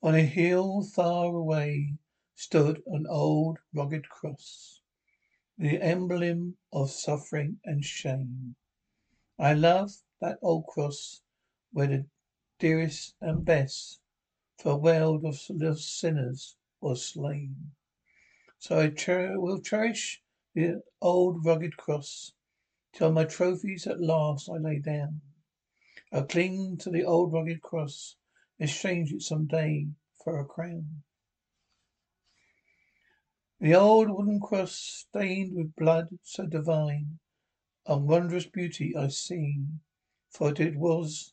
On a hill far away stood an old rugged cross, the emblem of suffering and shame. I love that old cross where the dearest and best for a world of sinners was slain. So I cher- will cherish the old rugged cross till my trophies at last I lay down. I'll cling to the old rugged cross exchange it some day for a crown. The old wooden cross stained with blood so divine, a wondrous beauty I see, for it was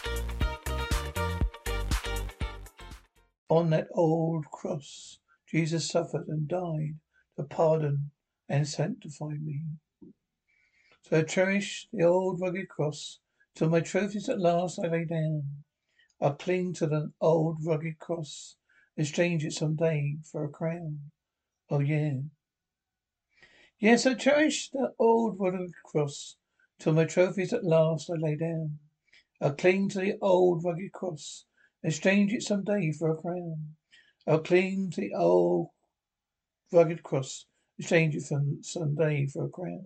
On that old cross. Jesus suffered and died to pardon and sanctify me. So I cherish the old rugged cross till my trophies at last I lay down. I'll cling to the old rugged cross, exchange it some day for a crown. Oh yeah. Yes, I cherish the old rugged cross till my trophies at last I lay down. I'll cling to the old rugged cross, exchange it some day for a crown. I'll clean the old rugged cross, exchange it some day for a crown.